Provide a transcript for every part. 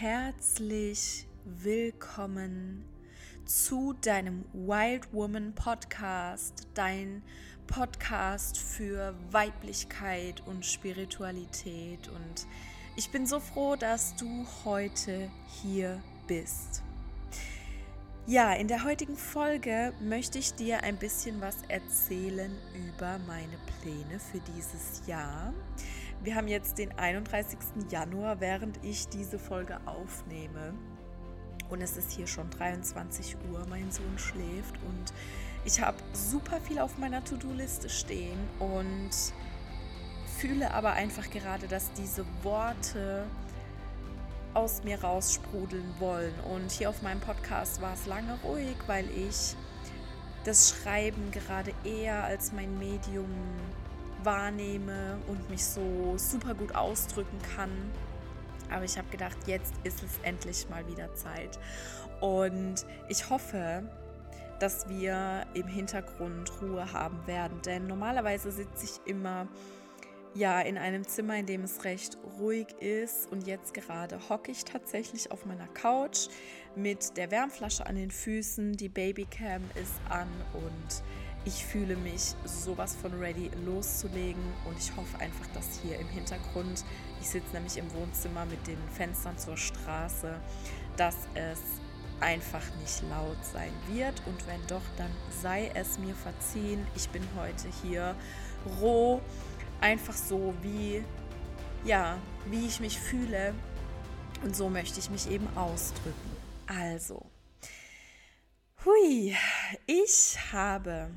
herzlich willkommen zu deinem Wild Woman Podcast, dein Podcast für Weiblichkeit und Spiritualität. Und ich bin so froh, dass du heute hier bist. Ja, in der heutigen Folge möchte ich dir ein bisschen was erzählen über meine Pläne für dieses Jahr. Wir haben jetzt den 31. Januar, während ich diese Folge aufnehme. Und es ist hier schon 23 Uhr, mein Sohn schläft und ich habe super viel auf meiner To-Do-Liste stehen und fühle aber einfach gerade, dass diese Worte aus mir raussprudeln wollen. Und hier auf meinem Podcast war es lange ruhig, weil ich das Schreiben gerade eher als mein Medium wahrnehme und mich so super gut ausdrücken kann. Aber ich habe gedacht, jetzt ist es endlich mal wieder Zeit. Und ich hoffe, dass wir im Hintergrund Ruhe haben werden. Denn normalerweise sitze ich immer ja in einem Zimmer, in dem es recht ruhig ist. Und jetzt gerade hocke ich tatsächlich auf meiner Couch mit der Wärmflasche an den Füßen. Die Babycam ist an und ich fühle mich sowas von ready loszulegen und ich hoffe einfach, dass hier im Hintergrund, ich sitze nämlich im Wohnzimmer mit den Fenstern zur Straße, dass es einfach nicht laut sein wird und wenn doch, dann sei es mir verziehen. Ich bin heute hier roh, einfach so wie ja, wie ich mich fühle und so möchte ich mich eben ausdrücken. Also, hui, ich habe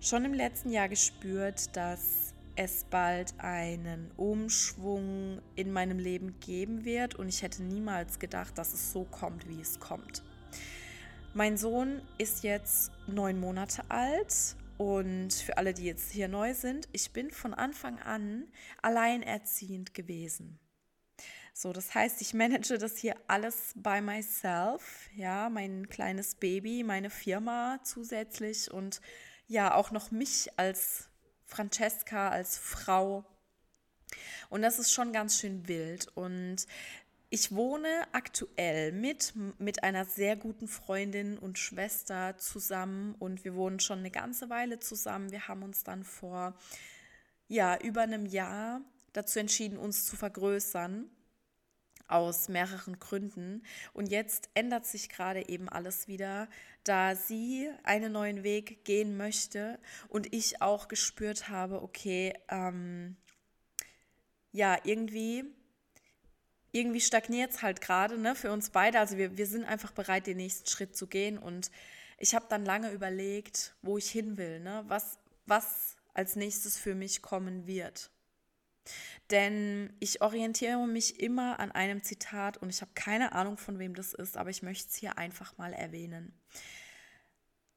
schon im letzten Jahr gespürt, dass es bald einen Umschwung in meinem Leben geben wird und ich hätte niemals gedacht, dass es so kommt, wie es kommt. Mein Sohn ist jetzt neun Monate alt und für alle, die jetzt hier neu sind, ich bin von Anfang an alleinerziehend gewesen. So, das heißt, ich manage das hier alles by myself, ja, mein kleines Baby, meine Firma zusätzlich und ja auch noch mich als Francesca, als Frau. Und das ist schon ganz schön wild. Und ich wohne aktuell mit, mit einer sehr guten Freundin und Schwester zusammen und wir wohnen schon eine ganze Weile zusammen. Wir haben uns dann vor ja, über einem Jahr dazu entschieden, uns zu vergrößern aus mehreren Gründen. Und jetzt ändert sich gerade eben alles wieder, da sie einen neuen Weg gehen möchte und ich auch gespürt habe, okay, ähm, ja, irgendwie, irgendwie stagniert es halt gerade ne, für uns beide. Also wir, wir sind einfach bereit, den nächsten Schritt zu gehen. Und ich habe dann lange überlegt, wo ich hin will, ne? was, was als nächstes für mich kommen wird. Denn ich orientiere mich immer an einem Zitat und ich habe keine Ahnung, von wem das ist, aber ich möchte es hier einfach mal erwähnen.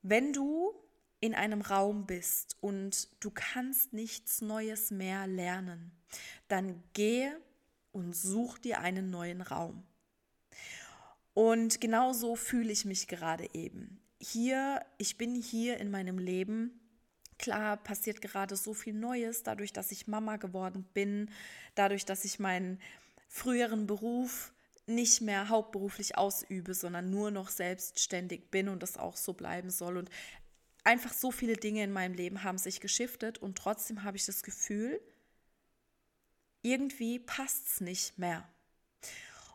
Wenn du in einem Raum bist und du kannst nichts Neues mehr lernen, dann gehe und such dir einen neuen Raum. Und genau so fühle ich mich gerade eben. Hier, ich bin hier in meinem Leben Klar passiert gerade so viel Neues, dadurch, dass ich Mama geworden bin, dadurch, dass ich meinen früheren Beruf nicht mehr hauptberuflich ausübe, sondern nur noch selbstständig bin und das auch so bleiben soll. Und einfach so viele Dinge in meinem Leben haben sich geschiftet und trotzdem habe ich das Gefühl, irgendwie passt es nicht mehr.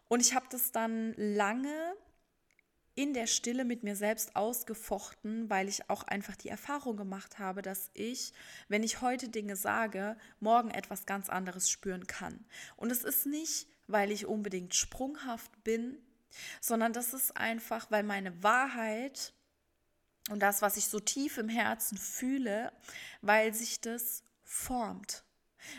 Und ich habe das dann lange in der Stille mit mir selbst ausgefochten, weil ich auch einfach die Erfahrung gemacht habe, dass ich, wenn ich heute Dinge sage, morgen etwas ganz anderes spüren kann. Und es ist nicht, weil ich unbedingt sprunghaft bin, sondern das ist einfach, weil meine Wahrheit und das, was ich so tief im Herzen fühle, weil sich das formt,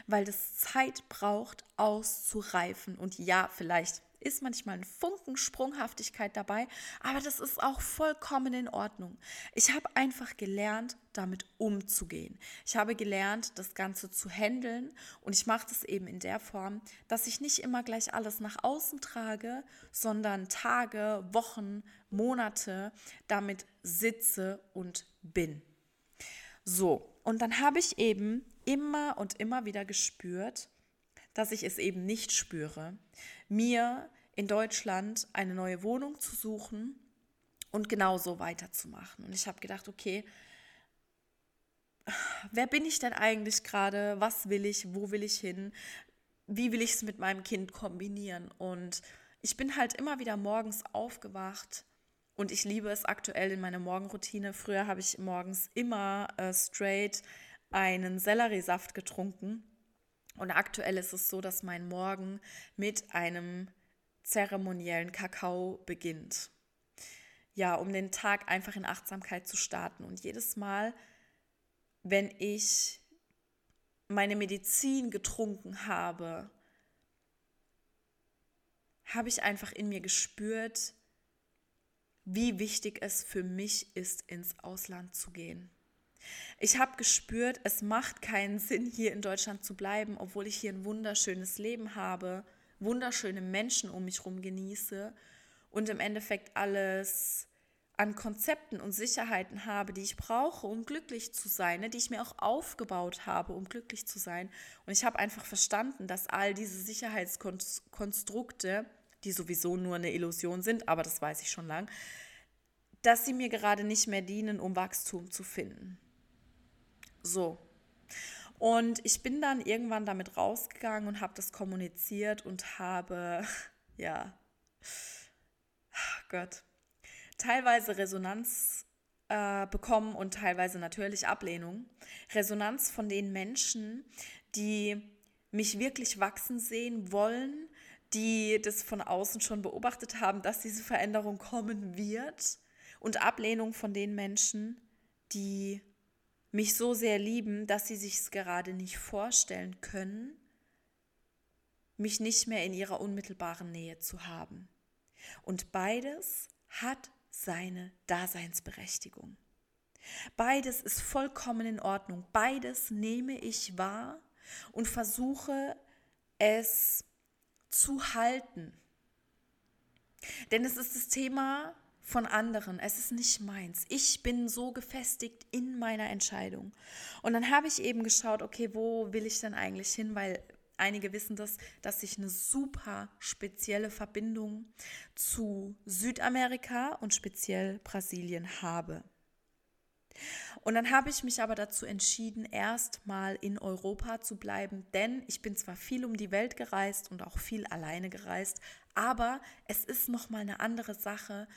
weil das Zeit braucht, auszureifen. Und ja, vielleicht ist manchmal ein Funken Sprunghaftigkeit dabei, aber das ist auch vollkommen in Ordnung. Ich habe einfach gelernt, damit umzugehen. Ich habe gelernt, das Ganze zu handeln und ich mache das eben in der Form, dass ich nicht immer gleich alles nach außen trage, sondern Tage, Wochen, Monate damit sitze und bin. So, und dann habe ich eben immer und immer wieder gespürt, dass ich es eben nicht spüre, mir in Deutschland eine neue Wohnung zu suchen und genauso weiterzumachen. Und ich habe gedacht, okay, wer bin ich denn eigentlich gerade? Was will ich? Wo will ich hin? Wie will ich es mit meinem Kind kombinieren? Und ich bin halt immer wieder morgens aufgewacht und ich liebe es aktuell in meiner Morgenroutine. Früher habe ich morgens immer äh, straight einen Selleriesaft getrunken. Und aktuell ist es so, dass mein Morgen mit einem zeremoniellen Kakao beginnt. Ja, um den Tag einfach in Achtsamkeit zu starten. Und jedes Mal, wenn ich meine Medizin getrunken habe, habe ich einfach in mir gespürt, wie wichtig es für mich ist, ins Ausland zu gehen. Ich habe gespürt, es macht keinen Sinn, hier in Deutschland zu bleiben, obwohl ich hier ein wunderschönes Leben habe, wunderschöne Menschen um mich herum genieße und im Endeffekt alles an Konzepten und Sicherheiten habe, die ich brauche, um glücklich zu sein, ne, die ich mir auch aufgebaut habe, um glücklich zu sein. Und ich habe einfach verstanden, dass all diese Sicherheitskonstrukte, die sowieso nur eine Illusion sind, aber das weiß ich schon lang, dass sie mir gerade nicht mehr dienen, um Wachstum zu finden. So. Und ich bin dann irgendwann damit rausgegangen und habe das kommuniziert und habe, ja, Gott, teilweise Resonanz äh, bekommen und teilweise natürlich Ablehnung. Resonanz von den Menschen, die mich wirklich wachsen sehen wollen, die das von außen schon beobachtet haben, dass diese Veränderung kommen wird. Und Ablehnung von den Menschen, die mich so sehr lieben, dass sie sich es gerade nicht vorstellen können, mich nicht mehr in ihrer unmittelbaren Nähe zu haben. Und beides hat seine Daseinsberechtigung. Beides ist vollkommen in Ordnung. Beides nehme ich wahr und versuche es zu halten. Denn es ist das Thema von anderen. Es ist nicht meins. Ich bin so gefestigt in meiner Entscheidung. Und dann habe ich eben geschaut, okay, wo will ich denn eigentlich hin? Weil einige wissen das, dass ich eine super spezielle Verbindung zu Südamerika und speziell Brasilien habe. Und dann habe ich mich aber dazu entschieden, erstmal in Europa zu bleiben, denn ich bin zwar viel um die Welt gereist und auch viel alleine gereist, aber es ist noch mal eine andere Sache,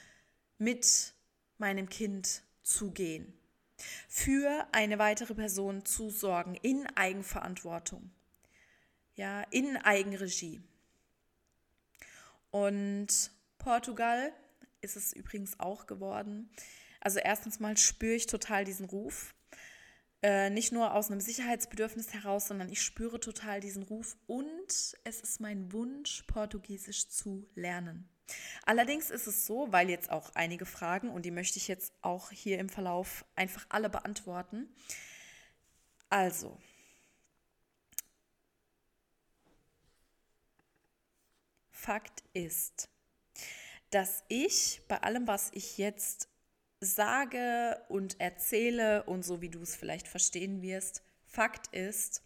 mit meinem Kind zu gehen, für eine weitere Person zu sorgen in Eigenverantwortung, ja, in Eigenregie. Und Portugal ist es übrigens auch geworden. Also erstens mal spüre ich total diesen Ruf. Äh, nicht nur aus einem Sicherheitsbedürfnis heraus, sondern ich spüre total diesen Ruf und es ist mein Wunsch, Portugiesisch zu lernen. Allerdings ist es so, weil jetzt auch einige Fragen und die möchte ich jetzt auch hier im Verlauf einfach alle beantworten. Also, Fakt ist, dass ich bei allem, was ich jetzt sage und erzähle und so wie du es vielleicht verstehen wirst, Fakt ist,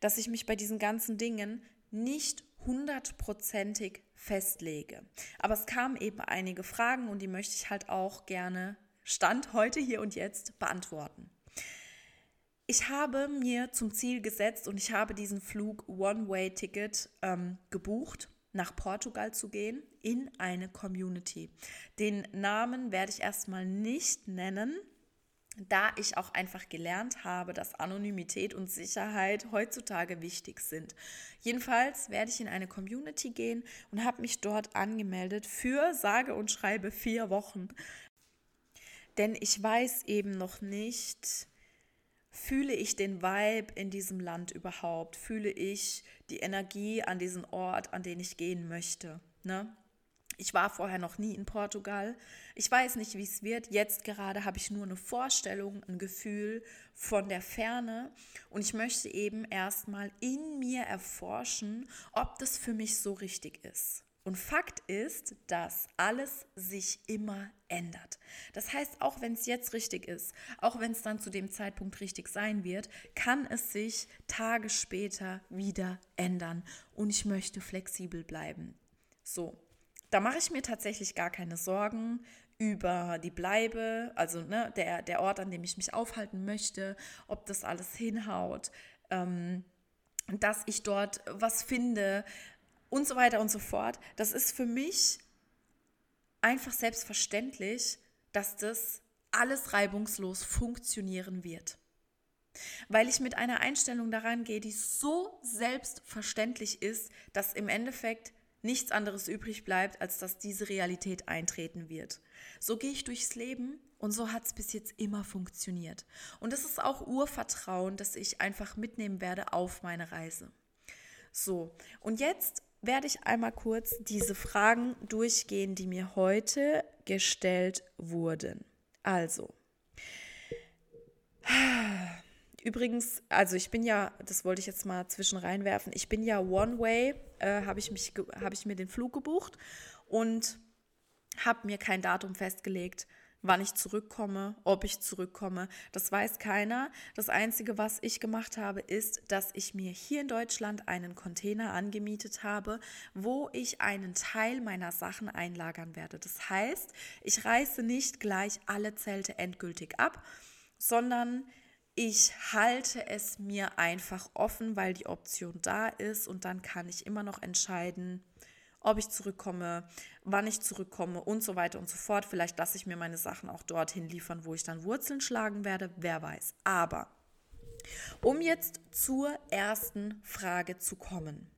dass ich mich bei diesen ganzen Dingen nicht hundertprozentig festlege. Aber es kamen eben einige Fragen und die möchte ich halt auch gerne Stand heute, hier und jetzt beantworten. Ich habe mir zum Ziel gesetzt und ich habe diesen Flug One-Way-Ticket ähm, gebucht, nach Portugal zu gehen in eine Community. Den Namen werde ich erstmal nicht nennen, da ich auch einfach gelernt habe, dass Anonymität und Sicherheit heutzutage wichtig sind. Jedenfalls werde ich in eine Community gehen und habe mich dort angemeldet für sage und schreibe vier Wochen. Denn ich weiß eben noch nicht, fühle ich den Vibe in diesem Land überhaupt? Fühle ich die Energie an diesem Ort, an den ich gehen möchte? Ne? Ich war vorher noch nie in Portugal. Ich weiß nicht, wie es wird. Jetzt gerade habe ich nur eine Vorstellung, ein Gefühl von der Ferne. Und ich möchte eben erstmal in mir erforschen, ob das für mich so richtig ist. Und Fakt ist, dass alles sich immer ändert. Das heißt, auch wenn es jetzt richtig ist, auch wenn es dann zu dem Zeitpunkt richtig sein wird, kann es sich Tage später wieder ändern. Und ich möchte flexibel bleiben. So, da mache ich mir tatsächlich gar keine Sorgen über die Bleibe, also ne, der, der Ort, an dem ich mich aufhalten möchte, ob das alles hinhaut, ähm, dass ich dort was finde und so weiter und so fort. Das ist für mich einfach selbstverständlich, dass das alles reibungslos funktionieren wird. Weil ich mit einer Einstellung daran gehe, die so selbstverständlich ist, dass im Endeffekt nichts anderes übrig bleibt, als dass diese Realität eintreten wird. So gehe ich durchs Leben und so hat es bis jetzt immer funktioniert. Und das ist auch Urvertrauen, das ich einfach mitnehmen werde auf meine Reise. So, und jetzt werde ich einmal kurz diese Fragen durchgehen, die mir heute gestellt wurden. Also, Übrigens, also ich bin ja, das wollte ich jetzt mal zwischen reinwerfen, ich bin ja One Way, äh, habe ich, hab ich mir den Flug gebucht und habe mir kein Datum festgelegt, wann ich zurückkomme, ob ich zurückkomme. Das weiß keiner. Das Einzige, was ich gemacht habe, ist, dass ich mir hier in Deutschland einen Container angemietet habe, wo ich einen Teil meiner Sachen einlagern werde. Das heißt, ich reiße nicht gleich alle Zelte endgültig ab, sondern ich halte es mir einfach offen, weil die Option da ist und dann kann ich immer noch entscheiden, ob ich zurückkomme, wann ich zurückkomme und so weiter und so fort. Vielleicht lasse ich mir meine Sachen auch dorthin liefern, wo ich dann Wurzeln schlagen werde, wer weiß. Aber um jetzt zur ersten Frage zu kommen.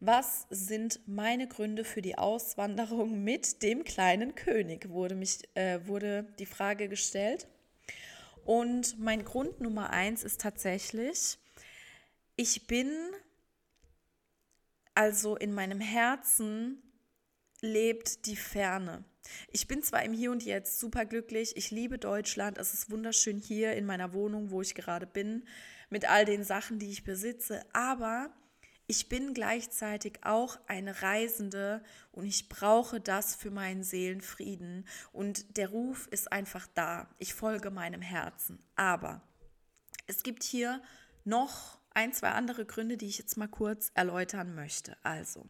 Was sind meine Gründe für die Auswanderung mit dem kleinen König? Wurde, mich, äh, wurde die Frage gestellt. Und mein Grund Nummer eins ist tatsächlich, ich bin also in meinem Herzen lebt die Ferne. Ich bin zwar im Hier und Jetzt super glücklich, ich liebe Deutschland, es ist wunderschön hier in meiner Wohnung, wo ich gerade bin, mit all den Sachen, die ich besitze, aber ich bin gleichzeitig auch eine Reisende und ich brauche das für meinen Seelenfrieden. Und der Ruf ist einfach da. Ich folge meinem Herzen. Aber es gibt hier noch ein, zwei andere Gründe, die ich jetzt mal kurz erläutern möchte. Also,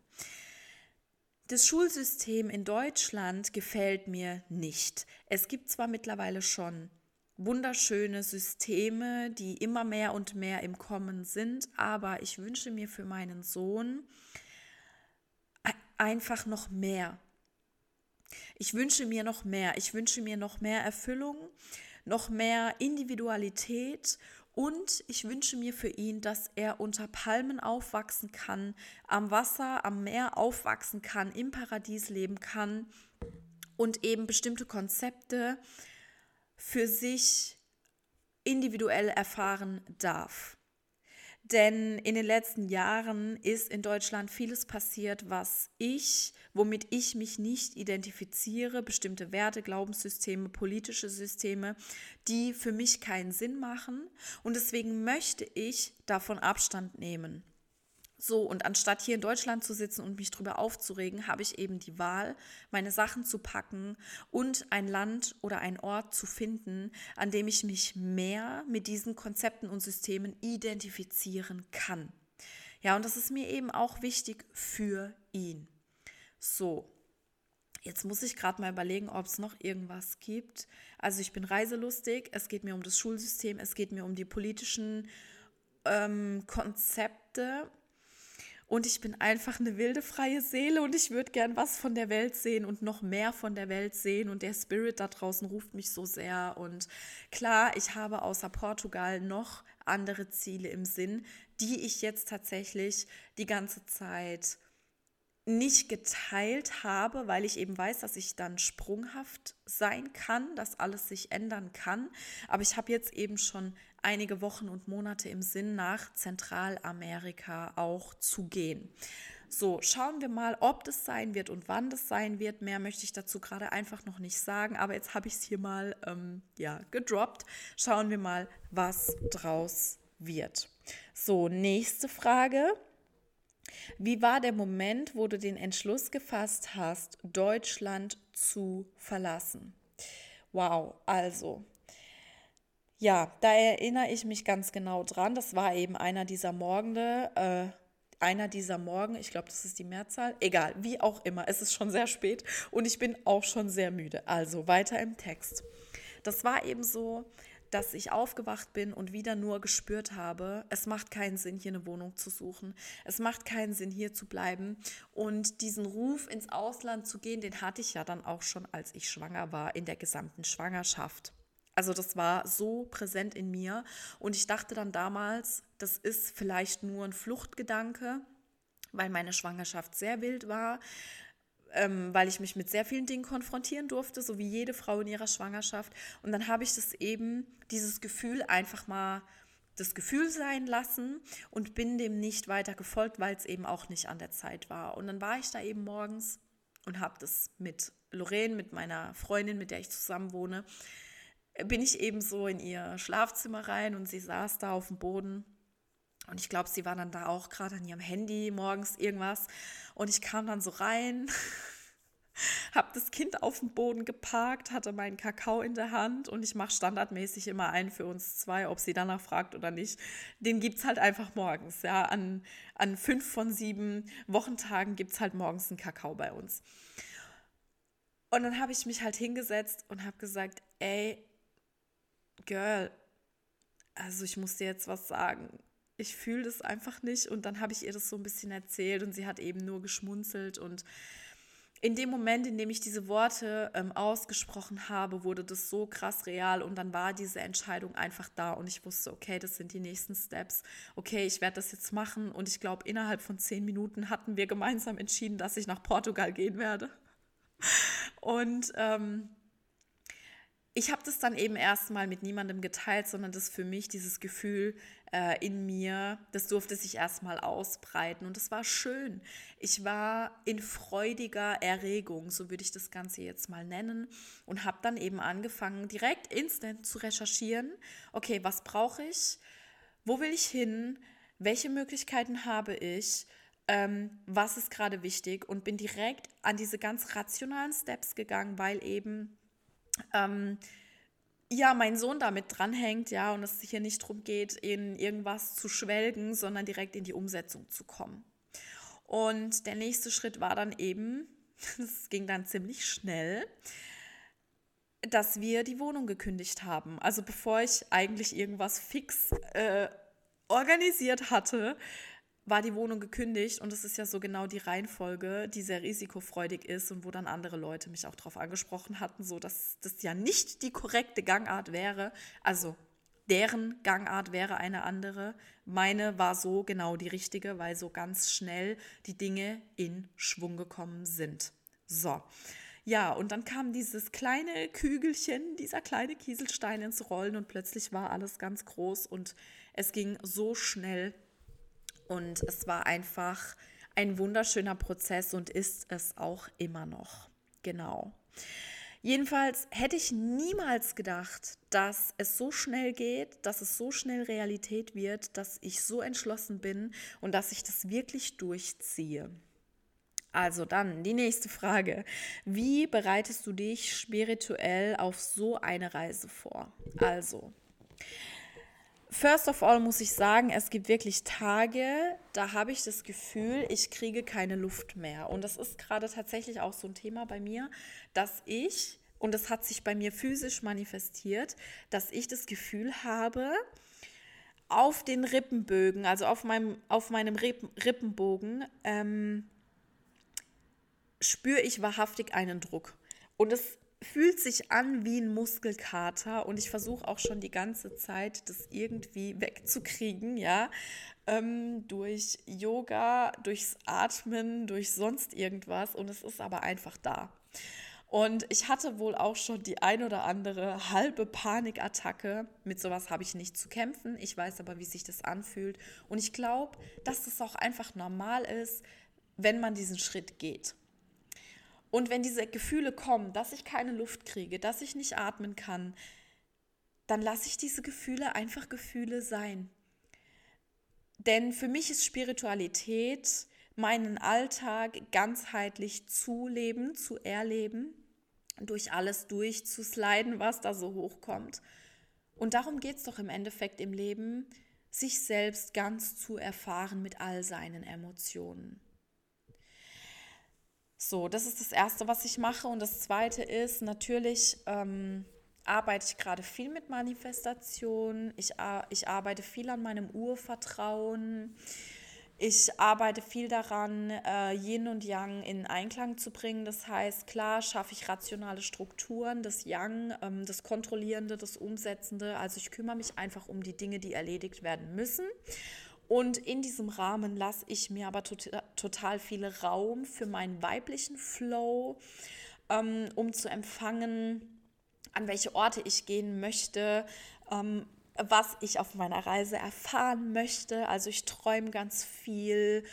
das Schulsystem in Deutschland gefällt mir nicht. Es gibt zwar mittlerweile schon wunderschöne Systeme, die immer mehr und mehr im Kommen sind. Aber ich wünsche mir für meinen Sohn einfach noch mehr. Ich wünsche mir noch mehr. Ich wünsche mir noch mehr Erfüllung, noch mehr Individualität und ich wünsche mir für ihn, dass er unter Palmen aufwachsen kann, am Wasser, am Meer aufwachsen kann, im Paradies leben kann und eben bestimmte Konzepte für sich individuell erfahren darf. Denn in den letzten Jahren ist in Deutschland vieles passiert, was ich, womit ich mich nicht identifiziere, bestimmte Werte, Glaubenssysteme, politische Systeme, die für mich keinen Sinn machen. Und deswegen möchte ich davon Abstand nehmen. So, und anstatt hier in Deutschland zu sitzen und mich drüber aufzuregen, habe ich eben die Wahl, meine Sachen zu packen und ein Land oder ein Ort zu finden, an dem ich mich mehr mit diesen Konzepten und Systemen identifizieren kann. Ja, und das ist mir eben auch wichtig für ihn. So, Jetzt muss ich gerade mal überlegen, ob es noch irgendwas gibt. Also ich bin reiselustig, es geht mir um das Schulsystem, es geht mir um die politischen ähm, Konzepte und ich bin einfach eine wilde, freie Seele und ich würde gern was von der Welt sehen und noch mehr von der Welt sehen. Und der Spirit da draußen ruft mich so sehr. Und klar, ich habe außer Portugal noch andere Ziele im Sinn, die ich jetzt tatsächlich die ganze Zeit nicht geteilt habe, weil ich eben weiß, dass ich dann sprunghaft sein kann, dass alles sich ändern kann. Aber ich habe jetzt eben schon einige Wochen und Monate im Sinn, nach Zentralamerika auch zu gehen. So, schauen wir mal, ob das sein wird und wann das sein wird. Mehr möchte ich dazu gerade einfach noch nicht sagen, aber jetzt habe ich es hier mal ähm, ja, gedroppt. Schauen wir mal, was draus wird. So, nächste Frage. Wie war der Moment, wo du den Entschluss gefasst hast, Deutschland zu verlassen? Wow, also ja, da erinnere ich mich ganz genau dran. Das war eben einer dieser Morgende, äh, einer dieser Morgen, ich glaube, das ist die Mehrzahl, egal, wie auch immer, es ist schon sehr spät und ich bin auch schon sehr müde. Also weiter im Text. Das war eben so, dass ich aufgewacht bin und wieder nur gespürt habe, es macht keinen Sinn, hier eine Wohnung zu suchen. Es macht keinen Sinn, hier zu bleiben. Und diesen Ruf ins Ausland zu gehen, den hatte ich ja dann auch schon, als ich schwanger war, in der gesamten Schwangerschaft. Also das war so präsent in mir und ich dachte dann damals, das ist vielleicht nur ein Fluchtgedanke, weil meine Schwangerschaft sehr wild war ähm, weil ich mich mit sehr vielen Dingen konfrontieren durfte, so wie jede Frau in ihrer Schwangerschaft. Und dann habe ich das eben, dieses Gefühl einfach mal das Gefühl sein lassen und bin dem nicht weiter gefolgt, weil es eben auch nicht an der Zeit war. Und dann war ich da eben morgens und habe das mit Lorraine, mit meiner Freundin, mit der ich zusammen wohne, bin ich eben so in ihr Schlafzimmer rein und sie saß da auf dem Boden und ich glaube, sie war dann da auch gerade an ihrem Handy morgens irgendwas. Und ich kam dann so rein, habe das Kind auf dem Boden geparkt, hatte meinen Kakao in der Hand und ich mache standardmäßig immer einen für uns zwei, ob sie danach fragt oder nicht. Den gibt es halt einfach morgens. Ja. An, an fünf von sieben Wochentagen gibt es halt morgens einen Kakao bei uns. Und dann habe ich mich halt hingesetzt und habe gesagt, ey, Girl, also ich muss dir jetzt was sagen ich fühle das einfach nicht. Und dann habe ich ihr das so ein bisschen erzählt und sie hat eben nur geschmunzelt. Und in dem Moment, in dem ich diese Worte ähm, ausgesprochen habe, wurde das so krass real und dann war diese Entscheidung einfach da und ich wusste, okay, das sind die nächsten Steps. Okay, ich werde das jetzt machen und ich glaube, innerhalb von zehn Minuten hatten wir gemeinsam entschieden, dass ich nach Portugal gehen werde. Und ähm, ich habe das dann eben erstmal mit niemandem geteilt, sondern das für mich, dieses Gefühl äh, in mir, das durfte sich erstmal ausbreiten. Und es war schön. Ich war in freudiger Erregung, so würde ich das Ganze jetzt mal nennen, und habe dann eben angefangen, direkt instant zu recherchieren, okay, was brauche ich, wo will ich hin, welche Möglichkeiten habe ich, ähm, was ist gerade wichtig? Und bin direkt an diese ganz rationalen Steps gegangen, weil eben ähm, ja, mein Sohn damit dranhängt, ja, und es hier nicht darum geht, in irgendwas zu schwelgen, sondern direkt in die Umsetzung zu kommen. Und der nächste Schritt war dann eben, das ging dann ziemlich schnell, dass wir die Wohnung gekündigt haben. Also bevor ich eigentlich irgendwas fix äh, organisiert hatte, war die Wohnung gekündigt und es ist ja so genau die Reihenfolge, die sehr risikofreudig ist und wo dann andere Leute mich auch darauf angesprochen hatten, so dass das ja nicht die korrekte Gangart wäre. Also deren Gangart wäre eine andere. Meine war so genau die richtige, weil so ganz schnell die Dinge in Schwung gekommen sind. So. Ja, und dann kam dieses kleine Kügelchen, dieser kleine Kieselstein ins Rollen und plötzlich war alles ganz groß und es ging so schnell und es war einfach ein wunderschöner Prozess und ist es auch immer noch. Genau. Jedenfalls hätte ich niemals gedacht, dass es so schnell geht, dass es so schnell Realität wird, dass ich so entschlossen bin und dass ich das wirklich durchziehe. Also dann die nächste Frage. Wie bereitest du dich spirituell auf so eine Reise vor? Also, First of all muss ich sagen, es gibt wirklich Tage, da habe ich das Gefühl, ich kriege keine Luft mehr. Und das ist gerade tatsächlich auch so ein Thema bei mir, dass ich, und das hat sich bei mir physisch manifestiert, dass ich das Gefühl habe, auf den Rippenbögen, also auf meinem, auf meinem Rippen, Rippenbogen, ähm, spüre ich wahrhaftig einen Druck. Und es fühlt sich an wie ein Muskelkater und ich versuche auch schon die ganze Zeit, das irgendwie wegzukriegen, ja, ähm, durch Yoga, durchs Atmen, durch sonst irgendwas und es ist aber einfach da. Und ich hatte wohl auch schon die ein oder andere halbe Panikattacke. Mit sowas habe ich nicht zu kämpfen. Ich weiß aber, wie sich das anfühlt. Und ich glaube, dass das auch einfach normal ist, wenn man diesen Schritt geht. Und wenn diese Gefühle kommen, dass ich keine Luft kriege, dass ich nicht atmen kann, dann lasse ich diese Gefühle einfach Gefühle sein. Denn für mich ist Spiritualität meinen Alltag ganzheitlich zu leben, zu erleben, durch alles durchzusliden, was da so hochkommt. Und darum geht es doch im Endeffekt im Leben, sich selbst ganz zu erfahren mit all seinen Emotionen. So, das ist das Erste, was ich mache. Und das Zweite ist, natürlich ähm, arbeite ich gerade viel mit Manifestation. Ich, ich arbeite viel an meinem Urvertrauen. Ich arbeite viel daran, äh, Yin und Yang in Einklang zu bringen. Das heißt, klar schaffe ich rationale Strukturen, das Yang, ähm, das Kontrollierende, das Umsetzende. Also ich kümmere mich einfach um die Dinge, die erledigt werden müssen. Und in diesem Rahmen lasse ich mir aber tot, total viel Raum für meinen weiblichen Flow, ähm, um zu empfangen, an welche Orte ich gehen möchte, ähm, was ich auf meiner Reise erfahren möchte. Also ich träume ganz viel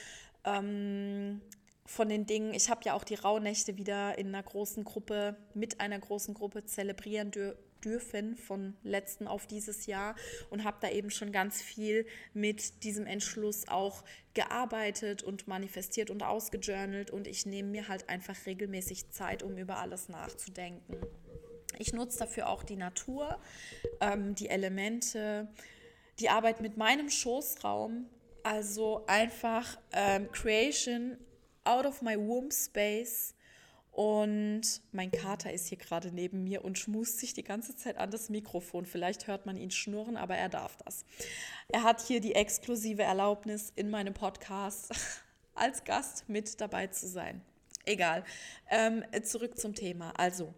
ähm, von den Dingen. Ich habe ja auch die Rauhnächte wieder in einer großen Gruppe, mit einer großen Gruppe zelebrieren dürfen von letzten auf dieses Jahr und habe da eben schon ganz viel mit diesem Entschluss auch gearbeitet und manifestiert und ausgejournalt und ich nehme mir halt einfach regelmäßig Zeit, um über alles nachzudenken. Ich nutze dafür auch die Natur, ähm, die Elemente, die Arbeit mit meinem Schoßraum, also einfach ähm, Creation out of my womb space und mein Kater ist hier gerade neben mir und schmust sich die ganze Zeit an das Mikrofon. Vielleicht hört man ihn schnurren, aber er darf das. Er hat hier die exklusive Erlaubnis, in meinem Podcast als Gast mit dabei zu sein. Egal. Ähm, zurück zum Thema. Also,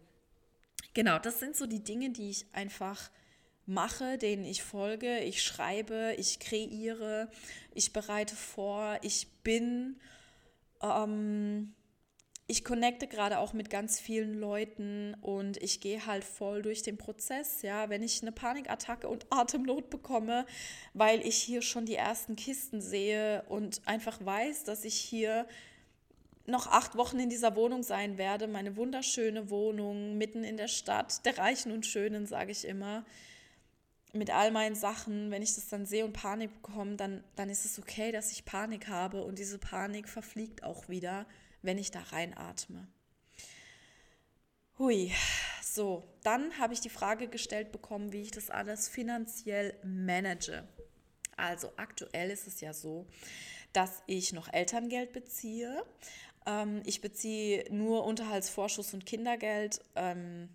genau, das sind so die Dinge, die ich einfach mache, denen ich folge. Ich schreibe, ich kreiere, ich bereite vor, ich bin. Ähm, ich connecte gerade auch mit ganz vielen Leuten und ich gehe halt voll durch den Prozess, ja, wenn ich eine Panikattacke und Atemnot bekomme, weil ich hier schon die ersten Kisten sehe und einfach weiß, dass ich hier noch acht Wochen in dieser Wohnung sein werde, meine wunderschöne Wohnung mitten in der Stadt, der Reichen und Schönen, sage ich immer, mit all meinen Sachen, wenn ich das dann sehe und Panik bekomme, dann, dann ist es okay, dass ich Panik habe und diese Panik verfliegt auch wieder wenn ich da reinatme. Hui, so, dann habe ich die Frage gestellt bekommen, wie ich das alles finanziell manage. Also aktuell ist es ja so, dass ich noch Elterngeld beziehe. Ähm, ich beziehe nur Unterhaltsvorschuss und Kindergeld. Ähm,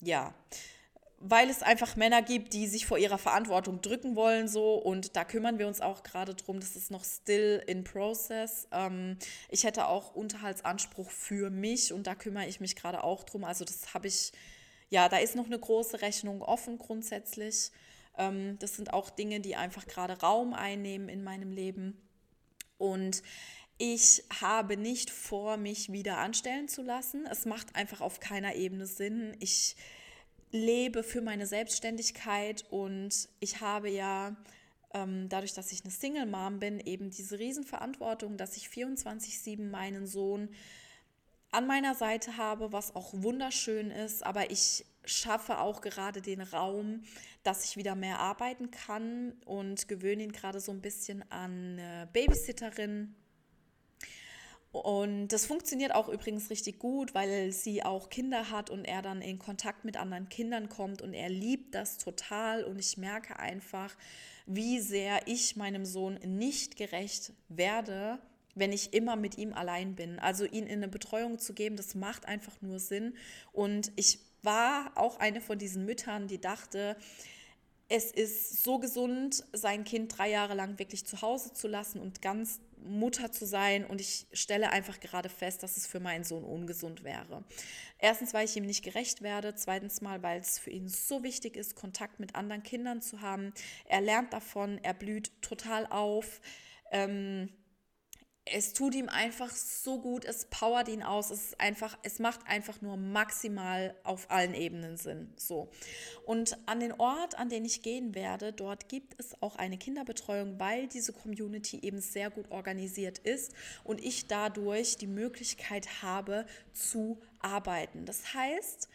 ja, weil es einfach Männer gibt, die sich vor ihrer Verantwortung drücken wollen so und da kümmern wir uns auch gerade drum. Das ist noch still in process. Ähm, ich hätte auch Unterhaltsanspruch für mich und da kümmere ich mich gerade auch drum. Also das habe ich, ja, da ist noch eine große Rechnung offen grundsätzlich. Ähm, das sind auch Dinge, die einfach gerade Raum einnehmen in meinem Leben und ich habe nicht vor, mich wieder anstellen zu lassen. Es macht einfach auf keiner Ebene Sinn. Ich lebe für meine Selbstständigkeit und ich habe ja ähm, dadurch, dass ich eine Single Mom bin, eben diese Riesenverantwortung, dass ich 24/7 meinen Sohn an meiner Seite habe, was auch wunderschön ist, aber ich schaffe auch gerade den Raum, dass ich wieder mehr arbeiten kann und gewöhne ihn gerade so ein bisschen an Babysitterin und das funktioniert auch übrigens richtig gut, weil sie auch Kinder hat und er dann in Kontakt mit anderen Kindern kommt und er liebt das total und ich merke einfach, wie sehr ich meinem Sohn nicht gerecht werde, wenn ich immer mit ihm allein bin. Also ihn in eine Betreuung zu geben, das macht einfach nur Sinn und ich war auch eine von diesen Müttern, die dachte, es ist so gesund, sein Kind drei Jahre lang wirklich zu Hause zu lassen und ganz Mutter zu sein und ich stelle einfach gerade fest, dass es für meinen Sohn ungesund wäre. Erstens, weil ich ihm nicht gerecht werde, zweitens mal, weil es für ihn so wichtig ist, Kontakt mit anderen Kindern zu haben. Er lernt davon, er blüht total auf. Ähm, es tut ihm einfach so gut, es powert ihn aus, es ist einfach, es macht einfach nur maximal auf allen Ebenen Sinn. So. Und an den Ort, an den ich gehen werde, dort gibt es auch eine Kinderbetreuung, weil diese Community eben sehr gut organisiert ist und ich dadurch die Möglichkeit habe zu arbeiten. Das heißt,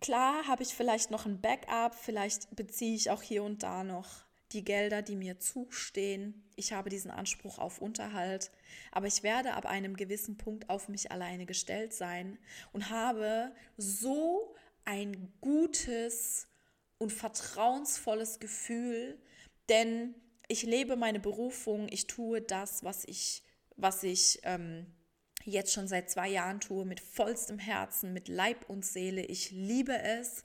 klar habe ich vielleicht noch ein Backup, vielleicht beziehe ich auch hier und da noch die Gelder, die mir zustehen. Ich habe diesen Anspruch auf Unterhalt, aber ich werde ab einem gewissen Punkt auf mich alleine gestellt sein und habe so ein gutes und vertrauensvolles Gefühl, denn ich lebe meine Berufung, ich tue das, was ich, was ich ähm, jetzt schon seit zwei Jahren tue, mit vollstem Herzen, mit Leib und Seele. Ich liebe es.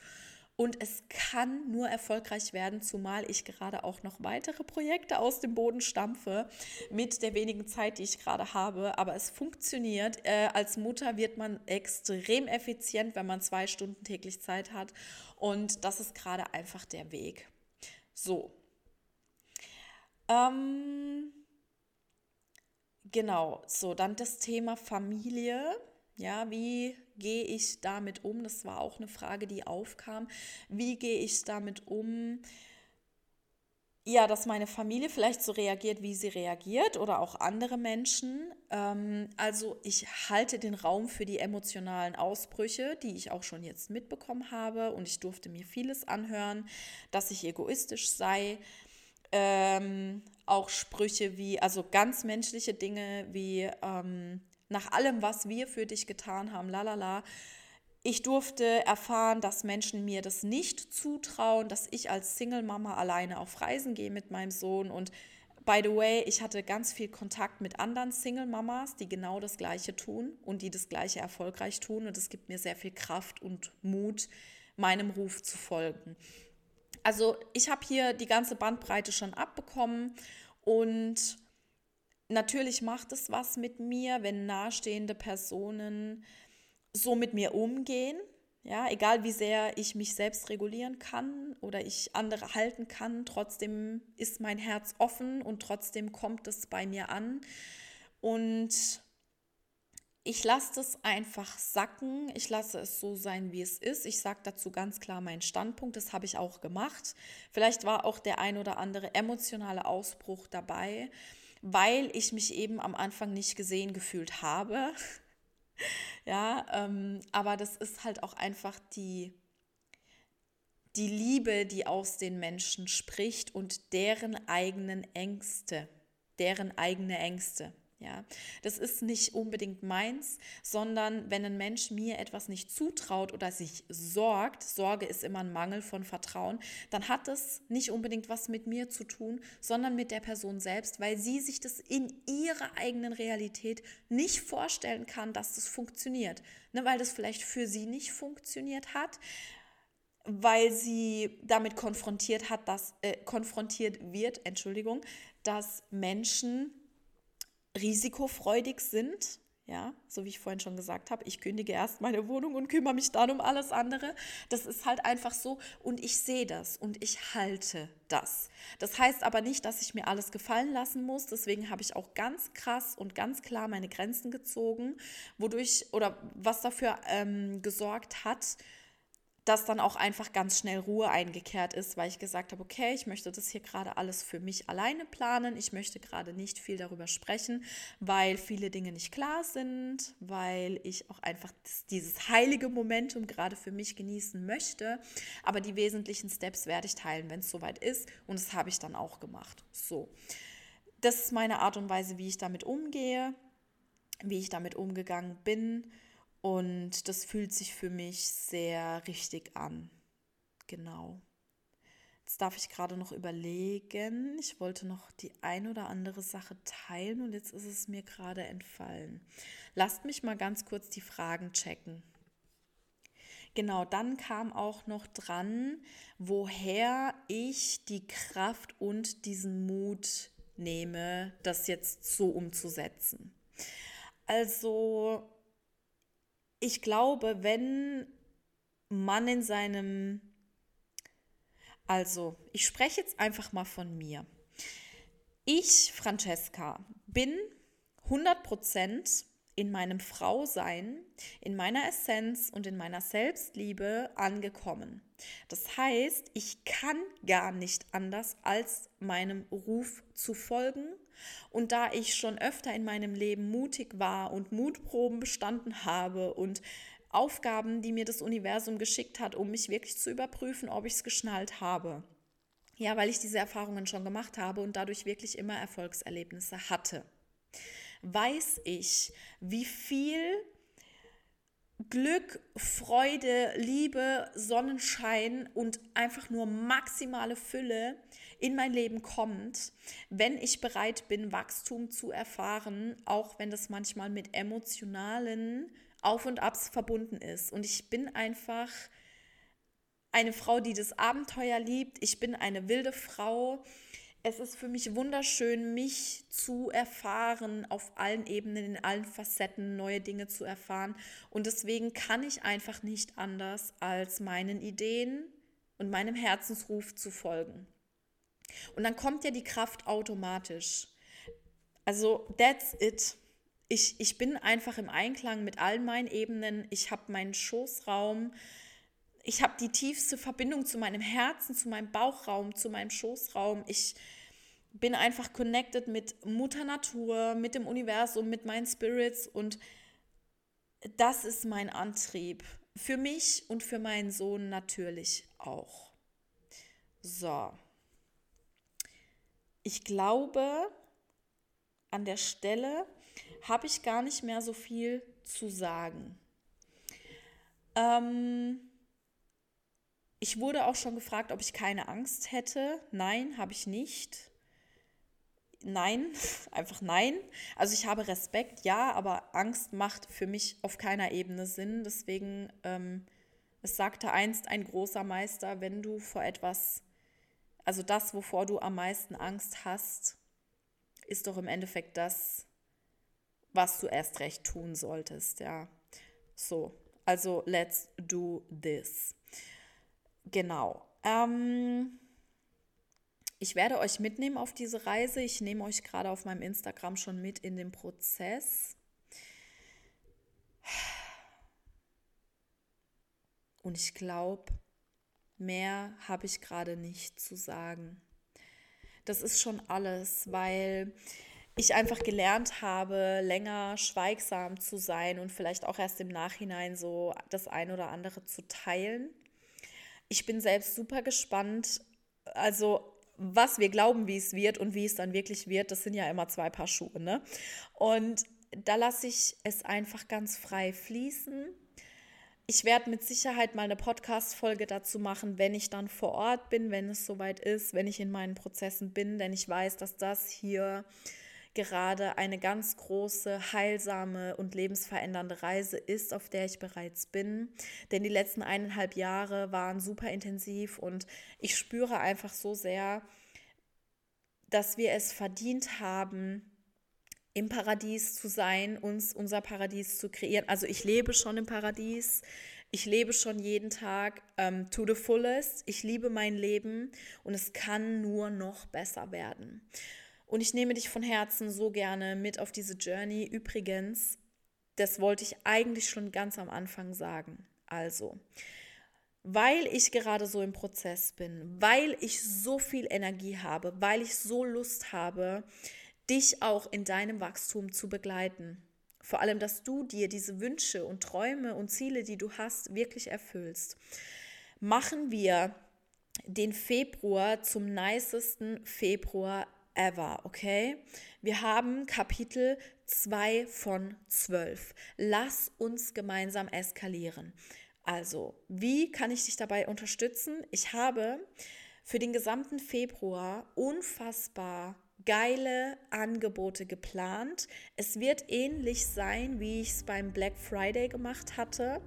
Und es kann nur erfolgreich werden, zumal ich gerade auch noch weitere Projekte aus dem Boden stampfe mit der wenigen Zeit, die ich gerade habe. Aber es funktioniert. Äh, als Mutter wird man extrem effizient, wenn man zwei Stunden täglich Zeit hat. Und das ist gerade einfach der Weg. So. Ähm, genau, so, dann das Thema Familie. Ja, wie gehe ich damit um? Das war auch eine Frage, die aufkam. Wie gehe ich damit um? Ja, dass meine Familie vielleicht so reagiert, wie sie reagiert oder auch andere Menschen. Ähm, also ich halte den Raum für die emotionalen Ausbrüche, die ich auch schon jetzt mitbekommen habe und ich durfte mir vieles anhören, dass ich egoistisch sei. Ähm, auch Sprüche wie, also ganz menschliche Dinge wie, ähm, nach allem, was wir für dich getan haben, lalala. Ich durfte erfahren, dass Menschen mir das nicht zutrauen, dass ich als Single-Mama alleine auf Reisen gehe mit meinem Sohn. Und by the way, ich hatte ganz viel Kontakt mit anderen Single-Mamas, die genau das Gleiche tun und die das Gleiche erfolgreich tun. Und es gibt mir sehr viel Kraft und Mut, meinem Ruf zu folgen. Also ich habe hier die ganze Bandbreite schon abbekommen und natürlich macht es was mit mir, wenn nahestehende Personen so mit mir umgehen. Ja, egal wie sehr ich mich selbst regulieren kann oder ich andere halten kann, trotzdem ist mein Herz offen und trotzdem kommt es bei mir an. Und ich lasse das einfach sacken. Ich lasse es so sein, wie es ist. Ich sage dazu ganz klar meinen Standpunkt. Das habe ich auch gemacht. Vielleicht war auch der ein oder andere emotionale Ausbruch dabei weil ich mich eben am Anfang nicht gesehen gefühlt habe. ja, ähm, aber das ist halt auch einfach die, die Liebe, die aus den Menschen spricht und deren eigenen Ängste, deren eigene Ängste. Ja, das ist nicht unbedingt meins, sondern wenn ein Mensch mir etwas nicht zutraut oder sich sorgt, Sorge ist immer ein Mangel von Vertrauen, dann hat das nicht unbedingt was mit mir zu tun, sondern mit der Person selbst, weil sie sich das in ihrer eigenen Realität nicht vorstellen kann, dass das funktioniert. Ne, weil das vielleicht für sie nicht funktioniert hat, weil sie damit konfrontiert hat, dass äh, konfrontiert wird, Entschuldigung, dass Menschen risikofreudig sind. Ja, so wie ich vorhin schon gesagt habe, ich kündige erst meine Wohnung und kümmere mich dann um alles andere. Das ist halt einfach so und ich sehe das und ich halte das. Das heißt aber nicht, dass ich mir alles gefallen lassen muss. Deswegen habe ich auch ganz krass und ganz klar meine Grenzen gezogen, wodurch oder was dafür ähm, gesorgt hat, dass dann auch einfach ganz schnell Ruhe eingekehrt ist, weil ich gesagt habe, okay, ich möchte das hier gerade alles für mich alleine planen. Ich möchte gerade nicht viel darüber sprechen, weil viele Dinge nicht klar sind, weil ich auch einfach dieses heilige Momentum gerade für mich genießen möchte. Aber die wesentlichen Steps werde ich teilen, wenn es soweit ist. Und das habe ich dann auch gemacht. So, das ist meine Art und Weise, wie ich damit umgehe, wie ich damit umgegangen bin. Und das fühlt sich für mich sehr richtig an. Genau. Jetzt darf ich gerade noch überlegen. Ich wollte noch die ein oder andere Sache teilen und jetzt ist es mir gerade entfallen. Lasst mich mal ganz kurz die Fragen checken. Genau, dann kam auch noch dran, woher ich die Kraft und diesen Mut nehme, das jetzt so umzusetzen. Also ich glaube, wenn man in seinem, also ich spreche jetzt einfach mal von mir. Ich, Francesca, bin 100% in meinem Frausein, in meiner Essenz und in meiner Selbstliebe angekommen. Das heißt, ich kann gar nicht anders, als meinem Ruf zu folgen und da ich schon öfter in meinem Leben mutig war und Mutproben bestanden habe und Aufgaben, die mir das Universum geschickt hat, um mich wirklich zu überprüfen, ob ich es geschnallt habe. Ja, weil ich diese Erfahrungen schon gemacht habe und dadurch wirklich immer Erfolgserlebnisse hatte. Weiß ich, wie viel Glück, Freude, Liebe, Sonnenschein und einfach nur maximale Fülle in mein Leben kommt, wenn ich bereit bin, Wachstum zu erfahren, auch wenn das manchmal mit emotionalen Auf und Abs verbunden ist. Und ich bin einfach eine Frau, die das Abenteuer liebt. Ich bin eine wilde Frau es ist für mich wunderschön, mich zu erfahren auf allen Ebenen, in allen Facetten, neue Dinge zu erfahren. Und deswegen kann ich einfach nicht anders, als meinen Ideen und meinem Herzensruf zu folgen. Und dann kommt ja die Kraft automatisch. Also, that's it. Ich, ich bin einfach im Einklang mit all meinen Ebenen. Ich habe meinen Schoßraum ich habe die tiefste Verbindung zu meinem Herzen, zu meinem Bauchraum, zu meinem Schoßraum. Ich bin einfach connected mit Mutter Natur, mit dem Universum, mit meinen Spirits und das ist mein Antrieb. Für mich und für meinen Sohn natürlich auch. So. Ich glaube, an der Stelle habe ich gar nicht mehr so viel zu sagen. Ähm, ich wurde auch schon gefragt, ob ich keine Angst hätte. Nein, habe ich nicht. Nein, einfach nein. Also ich habe Respekt, ja, aber Angst macht für mich auf keiner Ebene Sinn. Deswegen, ähm, es sagte einst ein großer Meister, wenn du vor etwas, also das, wovor du am meisten Angst hast, ist doch im Endeffekt das, was du erst recht tun solltest, ja. So, also let's do this. Genau. Ähm, ich werde euch mitnehmen auf diese Reise. Ich nehme euch gerade auf meinem Instagram schon mit in den Prozess. Und ich glaube, mehr habe ich gerade nicht zu sagen. Das ist schon alles, weil ich einfach gelernt habe, länger schweigsam zu sein und vielleicht auch erst im Nachhinein so das ein oder andere zu teilen ich bin selbst super gespannt. Also, was wir glauben, wie es wird und wie es dann wirklich wird, das sind ja immer zwei Paar Schuhe. Ne? Und da lasse ich es einfach ganz frei fließen. Ich werde mit Sicherheit mal eine Podcast-Folge dazu machen, wenn ich dann vor Ort bin, wenn es soweit ist, wenn ich in meinen Prozessen bin, denn ich weiß, dass das hier gerade eine ganz große, heilsame und lebensverändernde Reise ist, auf der ich bereits bin. Denn die letzten eineinhalb Jahre waren super intensiv und ich spüre einfach so sehr, dass wir es verdient haben, im Paradies zu sein, uns unser Paradies zu kreieren. Also ich lebe schon im Paradies. Ich lebe schon jeden Tag ähm, to the fullest. Ich liebe mein Leben und es kann nur noch besser werden. Und ich nehme dich von Herzen so gerne mit auf diese Journey. Übrigens, das wollte ich eigentlich schon ganz am Anfang sagen. Also, weil ich gerade so im Prozess bin, weil ich so viel Energie habe, weil ich so Lust habe, dich auch in deinem Wachstum zu begleiten. Vor allem, dass du dir diese Wünsche und Träume und Ziele, die du hast, wirklich erfüllst. Machen wir den Februar zum nicesten Februar ever, okay? Wir haben Kapitel 2 von 12. Lass uns gemeinsam eskalieren. Also, wie kann ich dich dabei unterstützen? Ich habe für den gesamten Februar unfassbar geile Angebote geplant. Es wird ähnlich sein, wie ich es beim Black Friday gemacht hatte,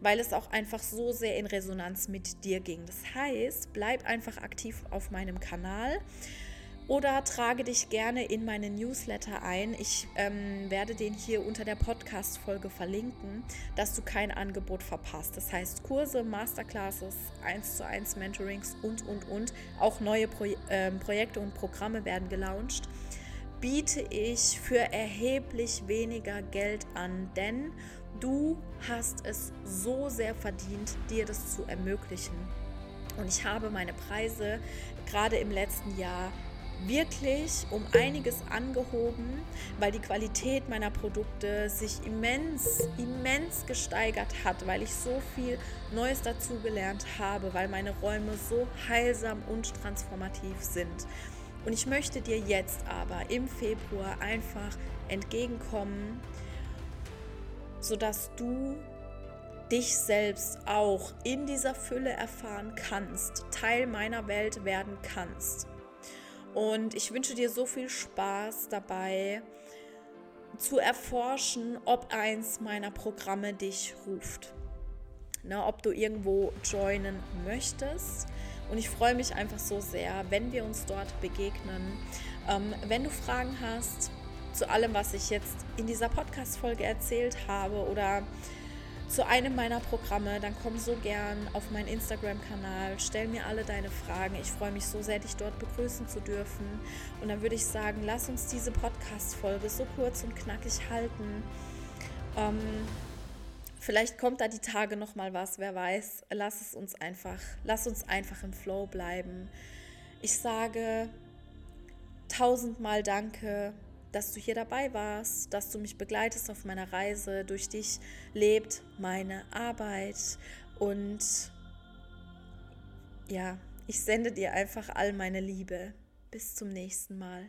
weil es auch einfach so sehr in Resonanz mit dir ging. Das heißt, bleib einfach aktiv auf meinem Kanal oder trage dich gerne in meinen Newsletter ein. Ich ähm, werde den hier unter der Podcast-Folge verlinken, dass du kein Angebot verpasst. Das heißt Kurse, Masterclasses, 1 zu 1 Mentorings und, und, und. Auch neue Pro äh, Projekte und Programme werden gelauncht. Biete ich für erheblich weniger Geld an, denn du hast es so sehr verdient, dir das zu ermöglichen. Und ich habe meine Preise gerade im letzten Jahr wirklich um einiges angehoben, weil die Qualität meiner Produkte sich immens, immens gesteigert hat, weil ich so viel Neues dazugelernt habe, weil meine Räume so heilsam und transformativ sind. Und ich möchte dir jetzt aber im Februar einfach entgegenkommen, sodass du dich selbst auch in dieser Fülle erfahren kannst, Teil meiner Welt werden kannst. Und ich wünsche dir so viel Spaß dabei zu erforschen, ob eins meiner Programme dich ruft. Ne, ob du irgendwo joinen möchtest. Und ich freue mich einfach so sehr, wenn wir uns dort begegnen. Ähm, wenn du Fragen hast zu allem, was ich jetzt in dieser Podcast-Folge erzählt habe oder zu einem meiner Programme, dann komm so gern auf meinen Instagram-Kanal, stell mir alle deine Fragen. Ich freue mich so sehr, dich dort begrüßen zu dürfen. Und dann würde ich sagen, lass uns diese Podcast-Folge so kurz und knackig halten. Ähm, vielleicht kommt da die Tage noch mal was, wer weiß. Lass es uns einfach, lass uns einfach im Flow bleiben. Ich sage tausendmal Danke dass du hier dabei warst, dass du mich begleitest auf meiner Reise. Durch dich lebt meine Arbeit. Und ja, ich sende dir einfach all meine Liebe. Bis zum nächsten Mal.